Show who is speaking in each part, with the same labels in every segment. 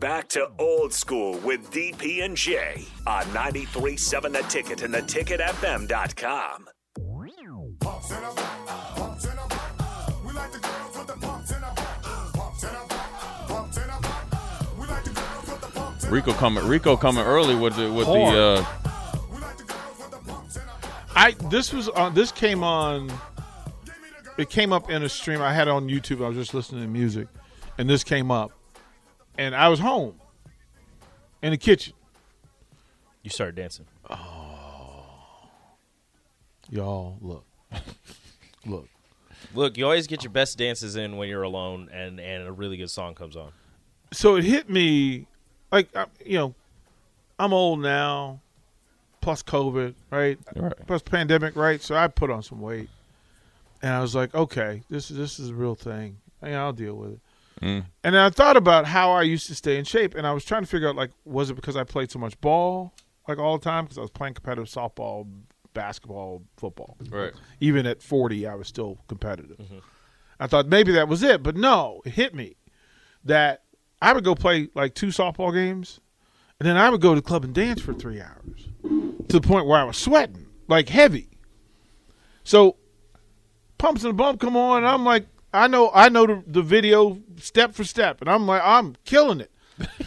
Speaker 1: back to old school with DP and J on 93.7 The Ticket and theticketfm.com.
Speaker 2: Pumps in a pumps in a We like the girls with the pumps in a pumps in a pumps in a We like the girls with the pumps in a
Speaker 3: Rico coming Rico coming early with the with the uh
Speaker 2: We like the girls with the pumps in a
Speaker 4: I this was on this came on it came up in a stream I had on YouTube. I was just listening to music and this came up. And I was home in the kitchen.
Speaker 5: You started dancing.
Speaker 4: Oh, y'all look. look.
Speaker 5: Look, you always get your best dances in when you're alone, and and a really good song comes on.
Speaker 4: So it hit me like you know, I'm old now plus COVID, right?
Speaker 3: Right.
Speaker 4: Plus pandemic, right? So I put on some weight. And I was like, okay, this is this is a real thing. Yeah, I'll deal with it.
Speaker 3: Mm.
Speaker 4: And then I thought about how I used to stay in shape, and I was trying to figure out like, was it because I played so much ball, like all the time, because I was playing competitive softball, basketball, football.
Speaker 3: Right.
Speaker 4: Even at forty, I was still competitive. I thought maybe that was it, but no, it hit me that I would go play like two softball games, and then I would go to the club and dance for three hours to the point where I was sweating like heavy. So pumps and a bump come on, and I'm like, I know, I know the, the video step for step, and I'm like, I'm killing it.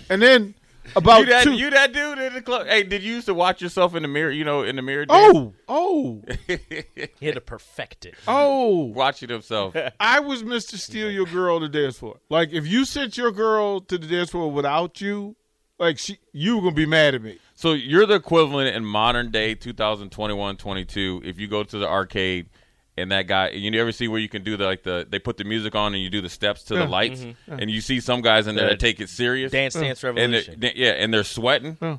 Speaker 4: And then about
Speaker 3: you that
Speaker 4: two,
Speaker 3: you that dude in the club. Hey, did you used to watch yourself in the mirror? You know, in the mirror. dude?
Speaker 4: oh, oh,
Speaker 5: He had to perfect it.
Speaker 4: oh,
Speaker 3: watching himself.
Speaker 4: I was Mr. Steal Your Girl to dance floor. Like if you sent your girl to the dance floor without you, like she, you were gonna be mad at me.
Speaker 3: So you're the equivalent in modern day 2021 22 if you go to the arcade and that guy you ever see where you can do the like the they put the music on and you do the steps to the
Speaker 4: Yeah.
Speaker 3: lights mm-hmm. and you see some guys in there that take it serious
Speaker 5: Dance Dance
Speaker 3: and they're,
Speaker 5: Revolution.
Speaker 3: they- yeah and they're sweating.
Speaker 4: Yeah.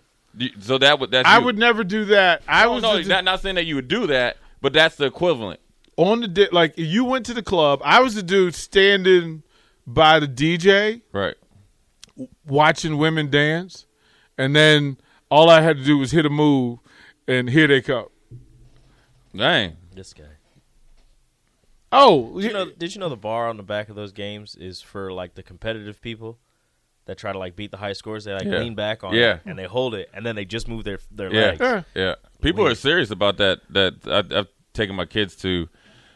Speaker 3: So that would that's
Speaker 4: I
Speaker 3: you.
Speaker 4: would never do that. I
Speaker 3: No,
Speaker 4: was
Speaker 3: no,
Speaker 4: the-
Speaker 3: not not saying that you would do that, but that's the equivalent.
Speaker 4: on the di- like you went to the club. I was the dude standing by the DJ
Speaker 3: Right.
Speaker 4: watching women dance, and then all I had to do was hit a move, and here they come.
Speaker 3: Dang.
Speaker 5: This guy.
Speaker 4: Oh,
Speaker 5: Did you know? Did you know the bar on the back of those games is for like the competitive people that try to like beat the high scores? They like
Speaker 3: Yeah.
Speaker 5: lean back on
Speaker 3: Yeah.
Speaker 5: it and they hold it and then they just move their their
Speaker 3: Yeah.
Speaker 5: legs.
Speaker 4: Yeah.
Speaker 3: Yeah, people are serious about that. That I've, I've taken my kids to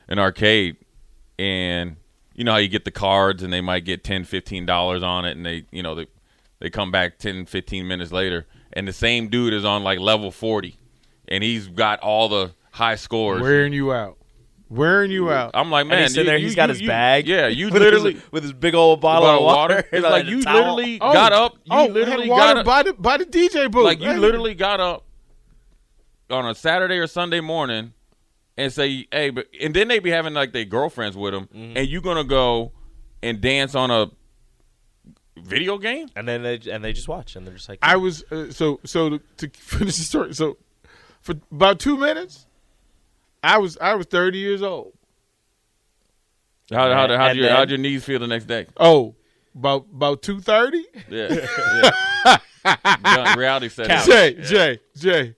Speaker 3: an arcade, and you know how you get the cards, and they might get 10 dollars on it, and they, you know, they they come back 10, 15 minutes later, and the same dude is on like level forty, and he's got all the high scores.
Speaker 4: wearing you out, wearing you out.
Speaker 3: I'm like,
Speaker 5: And
Speaker 3: man,
Speaker 5: he's sitting
Speaker 3: you-
Speaker 5: there.
Speaker 3: you-
Speaker 5: He's got
Speaker 3: you-
Speaker 5: his bag.
Speaker 3: Yeah, you
Speaker 5: with
Speaker 3: literally
Speaker 5: his, with his big old bottle,
Speaker 3: bottle
Speaker 5: of water.
Speaker 3: It's
Speaker 5: and
Speaker 3: like
Speaker 5: a
Speaker 3: you
Speaker 5: towel.
Speaker 3: literally
Speaker 4: Oh,
Speaker 3: got up. You
Speaker 4: oh,
Speaker 3: literally
Speaker 4: had water
Speaker 3: got up.
Speaker 4: by the by the DJ booth.
Speaker 3: Like you
Speaker 4: Hey.
Speaker 3: literally got up on a Saturday or Sunday morning and say, "Hey," but and then they be having like their girlfriends with them,
Speaker 5: Mm-hmm.
Speaker 3: and you gonna go and dance on a video game?
Speaker 5: and then they and they just watch and they're just like,
Speaker 4: I was uh, so so to, to finish the story. So for about two minutes, I was I was thirty years old.
Speaker 3: How how
Speaker 5: And-
Speaker 3: how
Speaker 5: and
Speaker 3: your how'd your knees feel the next day?
Speaker 4: Oh, about about two thirty.
Speaker 3: Yeah, yeah. Reality set. in.
Speaker 4: Jay Jay Jay.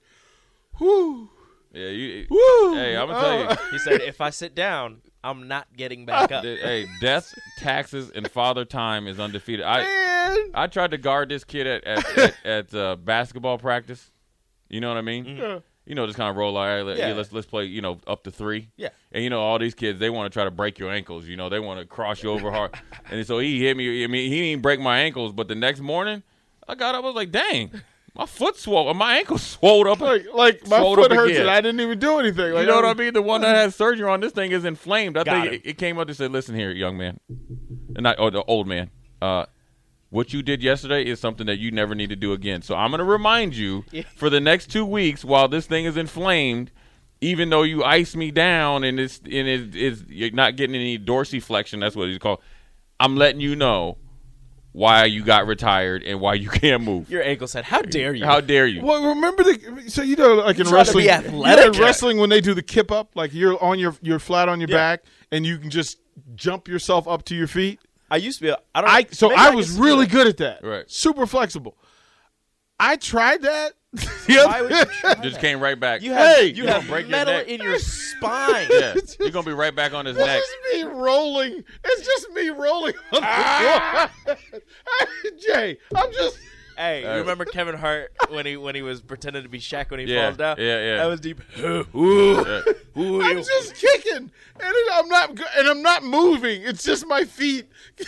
Speaker 4: Whoo
Speaker 3: Yeah, you.
Speaker 4: woo.
Speaker 3: Hey, I'm gonna tell you.
Speaker 5: he said, if I sit down, I'm not getting back up.
Speaker 3: Hey, death, taxes, and father time is undefeated. I
Speaker 4: Man.
Speaker 3: I tried to guard this kid at at, at, at uh, basketball practice. You know what I mean?
Speaker 4: Yeah.
Speaker 3: You know, just kind of roll like, let,
Speaker 5: Yeah.
Speaker 3: yeah, let's let's play. You know, up to three.
Speaker 5: Yeah.
Speaker 3: And you know, all these kids, they want to try to break your ankles. You know, they want to cross you over hard. and so he hit me. I mean, he didn't break my ankles, but the next morning, I got up. I was like, dang, my foot swole, my ankle swelled up.
Speaker 4: Like like my foot hurts
Speaker 3: again.
Speaker 4: and I didn't even do anything. Like,
Speaker 3: you know what I mean? The one that has surgery on this thing is inflamed. I
Speaker 5: Got
Speaker 3: think it, it came up and said, "Listen here, young man, and not oh, the old man. Uh, what you did yesterday is something that you never need to do again. So I'm going to remind you for the next two weeks while this thing is inflamed." Even though you ice me down and it's and it, it's you're not getting any dorsiflexion, that's what it's called. I'm letting you know why you got retired and why you can't move.
Speaker 5: Your ankle said, "How dare you?"
Speaker 3: How dare you?
Speaker 4: Well, remember the so you know like in
Speaker 5: trying to be
Speaker 4: wrestling, you know, in wrestling when they do the kip up, like you're on your you're flat on your
Speaker 5: Yeah.
Speaker 4: back and you can just jump yourself up to your feet.
Speaker 5: I used to be. I don't.
Speaker 4: I so
Speaker 5: maybe
Speaker 4: I was
Speaker 5: still
Speaker 4: really good at that.
Speaker 3: Right.
Speaker 4: Super flexible. I tried that The
Speaker 5: Why
Speaker 4: other-
Speaker 5: would you try
Speaker 3: Just
Speaker 5: that?
Speaker 3: came right back.
Speaker 5: You have
Speaker 4: Hey!
Speaker 5: you
Speaker 3: You
Speaker 5: have
Speaker 3: gonna break your
Speaker 5: metal
Speaker 3: neck.
Speaker 5: in your spine.
Speaker 3: yeah, you're gonna be right back on his
Speaker 4: This
Speaker 3: neck.
Speaker 4: is me rolling. It's just me rolling on the ah! floor. Jay, I'm just.
Speaker 5: Hey,
Speaker 3: Uh,
Speaker 5: you remember Kevin Hart when he when he was pretending to be Shaq when he
Speaker 3: Yeah,
Speaker 5: falls down?
Speaker 3: yeah, yeah.
Speaker 5: That was deep.
Speaker 3: Yeah.
Speaker 4: I'm just kicking, and it, I'm not, go- and I'm not moving. It's just my feet.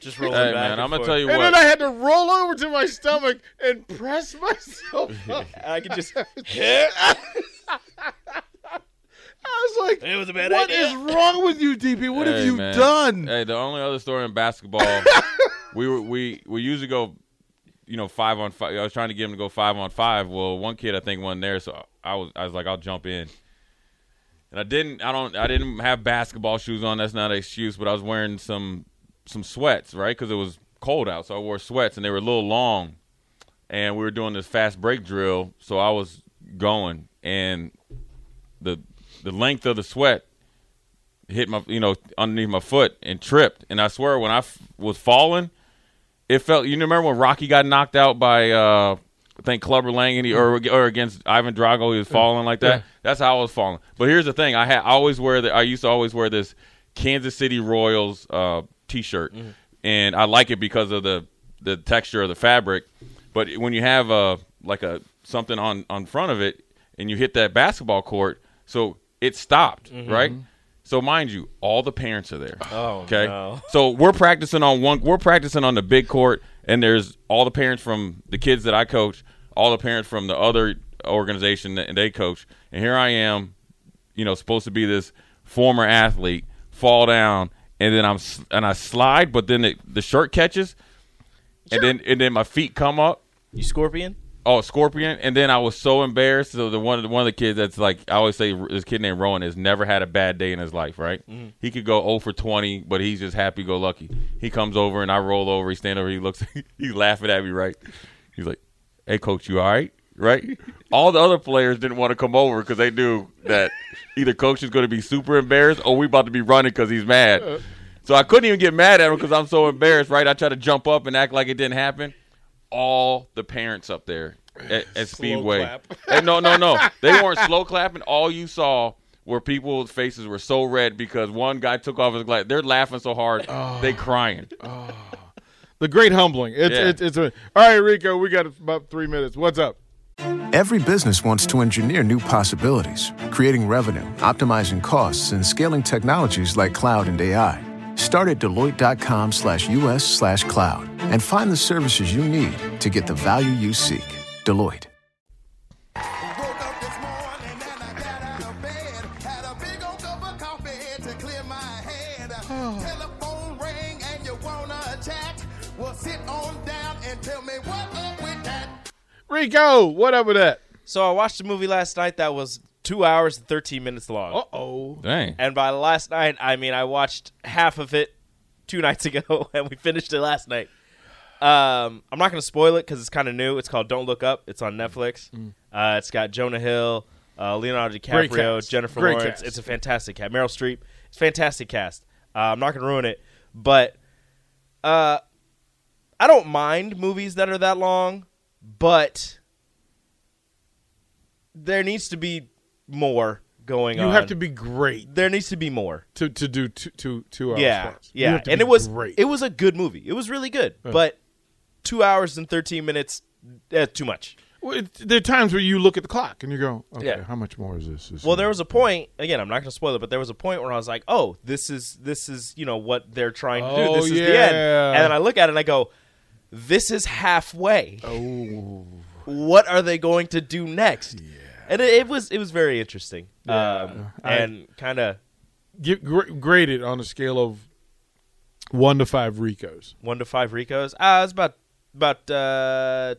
Speaker 5: Just rolling
Speaker 3: Hey
Speaker 5: back.
Speaker 3: man,
Speaker 5: and
Speaker 3: I'm gonna
Speaker 5: forth.
Speaker 3: tell you
Speaker 4: And
Speaker 3: what.
Speaker 4: then I had to roll over to my stomach and press myself up.
Speaker 5: And I could just.
Speaker 4: I was like,
Speaker 5: It was a bad
Speaker 4: "What
Speaker 5: idea."
Speaker 4: is wrong with you, DP? What have
Speaker 3: Hey,
Speaker 4: you
Speaker 3: man.
Speaker 4: done?
Speaker 3: Hey, the only other story in basketball, we were we we usually go, you know, five on five. I was trying to get him to go five on five. Well, one kid I think wasn't there, so I was I was like, I'll jump in. And I didn't. I don't. I didn't have basketball shoes on. That's not an excuse. But I was wearing some some sweats, right? Because it was cold out, so I wore sweats, and they were a little long. And we were doing this fast break drill, so I was going, and the the length of the sweat hit my you know underneath my foot and tripped and i swear when i f- was falling it felt you remember when rocky got knocked out by uh i think clubber lang he, or, or against ivan drago he was falling like that?
Speaker 4: Yeah.
Speaker 3: that's how i was falling. But here's the thing i had I always wear the i used to always wear this kansas city royals uh t-shirt. And i like it because of the the texture of the fabric. But when you have a like a something on on front of it and you hit that basketball court so it stopped right so mind you all the parents are there.
Speaker 5: Oh,
Speaker 3: okay?
Speaker 5: no.
Speaker 3: so we're practicing on one we're practicing on the big court and there's all the parents from the kids that i coach all the parents from the other organization that they coach. And here i am you know supposed to be this former athlete fall down and then i'm and i slide but then it, the shirt catches and then and then my feet come up.
Speaker 5: You scorpion?
Speaker 3: Oh, Scorpion, and then I was so embarrassed. So the one, one of the kids that's like I always say, this kid named Rowan has never had a bad day in his life. Right? Mm-hmm. He could go 0 for 20, but he's just happy go lucky. He comes over and I roll over. He stand over. He looks. he's laughing at me. Right? He's like, "Hey, coach, you all right?" Right? All the other players didn't want to come over because they knew that either coach is going to be super embarrassed or we about to be running because he's mad. Uh. So I couldn't even get mad at him because I'm so embarrassed. Right? I try to jump up and act like it didn't happen all the parents up there at, at Speedway.
Speaker 5: clap.
Speaker 3: And no, no, no. They weren't slow clapping. All you saw were people's faces were so red because one guy took off his glass. They're laughing so hard, oh. they crying.
Speaker 4: The great humbling. It's
Speaker 3: Yeah.
Speaker 4: it's, it's a, all right, Rico. We got about three minutes. What's up?
Speaker 6: Every business wants to engineer new possibilities, creating revenue, optimizing costs, and scaling technologies like cloud and AI. Start at Deloitte.com slash US slash cloud and find the services you need to get the value you seek. Deloitte.
Speaker 2: Woke up this morning and I got out of bed. Had a big old cup of coffee to clear my head. Telephone ring and you wanna chat? Well, sit on down and tell me what up with that.
Speaker 4: Rico, what up with that?
Speaker 5: So I watched a movie last night that was two hours and 13 minutes long.
Speaker 4: Uh oh.
Speaker 3: Dang.
Speaker 5: And by last night, I mean I watched half of it two nights ago, and we finished it last night. Um, I'm not going to spoil it because it's kind of new. It's called Don't Look Up. It's on Netflix. Uh, it's got Jonah Hill, uh, Leonardo DiCaprio. Jennifer
Speaker 4: Great
Speaker 5: Lawrence.
Speaker 4: cast.
Speaker 5: It's a fantastic cast. Meryl Streep. It's a fantastic cast. Uh, I'm not going to ruin it, but uh, I don't mind movies that are that long, but there needs to be more going
Speaker 4: You
Speaker 5: on.
Speaker 4: You have to be great
Speaker 5: There needs to be more.
Speaker 4: to, to do two, two, two hours.
Speaker 5: Yeah,
Speaker 4: plus.
Speaker 5: Yeah, and it was
Speaker 4: great.
Speaker 5: it was a good movie. It was really good, but two hours and thirteen minutes, uh, too much.
Speaker 4: Well, it, there are times where you look at the clock and you go, okay,
Speaker 5: Yeah.
Speaker 4: how much more is this? Is
Speaker 5: Well, there was a point. Again, I'm not going to spoil it, but there was a point where I was like, "Oh, this is this is you know what they're trying to do.
Speaker 4: Oh,
Speaker 5: This is the end."
Speaker 4: yeah.
Speaker 5: And then I look at it and I go, "This is halfway.
Speaker 4: Oh,
Speaker 5: What are they going to do next?" And it, it was it was very interesting, um,
Speaker 4: I-
Speaker 5: and kind of
Speaker 4: Get gra- graded on a scale of one to five Ricos.
Speaker 5: one to five Ricos. Ah, it's about about uh,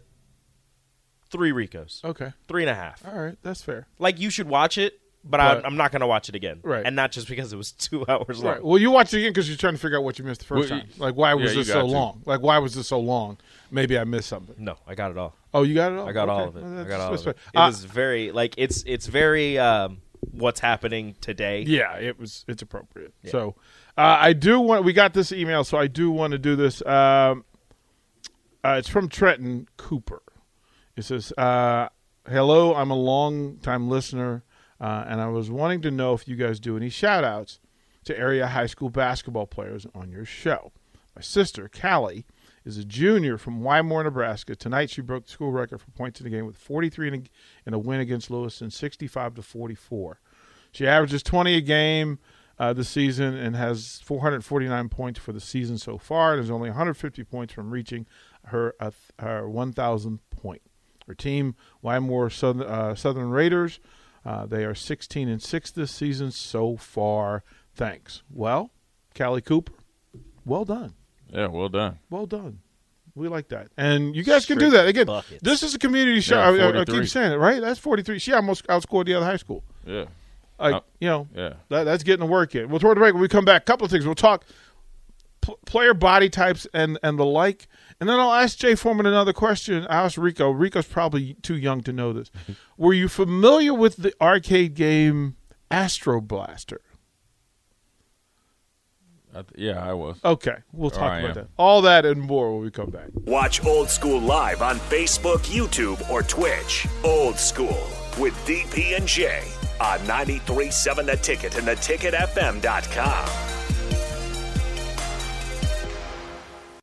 Speaker 5: three Ricos,
Speaker 4: Okay,
Speaker 5: three and a half.
Speaker 4: all right, that's fair.
Speaker 5: like you should watch it, but, I,
Speaker 4: But-
Speaker 5: I'm not going to watch it again.
Speaker 4: Right.
Speaker 5: And not just because it was two hours long.
Speaker 4: Right. Well, you watch it again because you're trying to figure out what you missed the first
Speaker 3: Well,
Speaker 4: time. Like, why was
Speaker 3: yeah, you
Speaker 4: this so
Speaker 3: to.
Speaker 4: long? Like, why was this so long? Maybe I missed something.
Speaker 5: No, I got it all.
Speaker 4: Oh, you got it all.
Speaker 5: I got all
Speaker 4: Okay.
Speaker 5: of it.
Speaker 4: Well,
Speaker 5: I
Speaker 4: that's-
Speaker 5: got all of it.
Speaker 4: fair.
Speaker 5: It
Speaker 4: Uh,
Speaker 5: was very like it's it's very um, what's happening today.
Speaker 4: Yeah, it was. It's appropriate. So, uh, I do want. We got this email, so I do want to do this. Um, uh, it's from Trenton Cooper, It says, uh, "Hello, I'm a long time listener, uh, and I was wanting to know if you guys do any shout outs to area high school basketball players on your show. My sister, Callie, is a junior from Wymore, Nebraska. Tonight, she broke the school record for points in the game with 43 in a, a win against Lewiston, 65 to 44. She averages 20 a game." Uh, this season and has 449 points for the season so far. And is only 150 points from reaching her uh, her 1,000 point. Her team, Wymore Southern, uh, Southern Raiders, uh, they are 16 and six this season so far. Thanks. Well, Callie Cooper, well done,
Speaker 3: Yeah, well done.
Speaker 4: well done. We like that, and you guys can do that again.
Speaker 5: buckets.
Speaker 4: This is a community show.
Speaker 3: Yeah,
Speaker 4: I- I, I keep saying it, right? That's 43. She almost outscored the other high school.
Speaker 3: Yeah,
Speaker 4: Like
Speaker 3: Uh,
Speaker 4: you know,
Speaker 3: yeah.
Speaker 4: that, that's getting the work in. We'll toward the break when we come back. A couple of things. We'll talk pl- player body types and and the like, and then I'll ask Jay Foreman another question. I asked Rico. Rico's probably too young to know this. Were you familiar with the arcade game Astro Blaster?
Speaker 3: I th- yeah, I was.
Speaker 4: Okay, we'll talk about that. All that and more when we come back.
Speaker 1: Watch Old School live on Facebook, YouTube, or Twitch. Old School with DP and J on 93.7 The Ticket and theticketfm.com.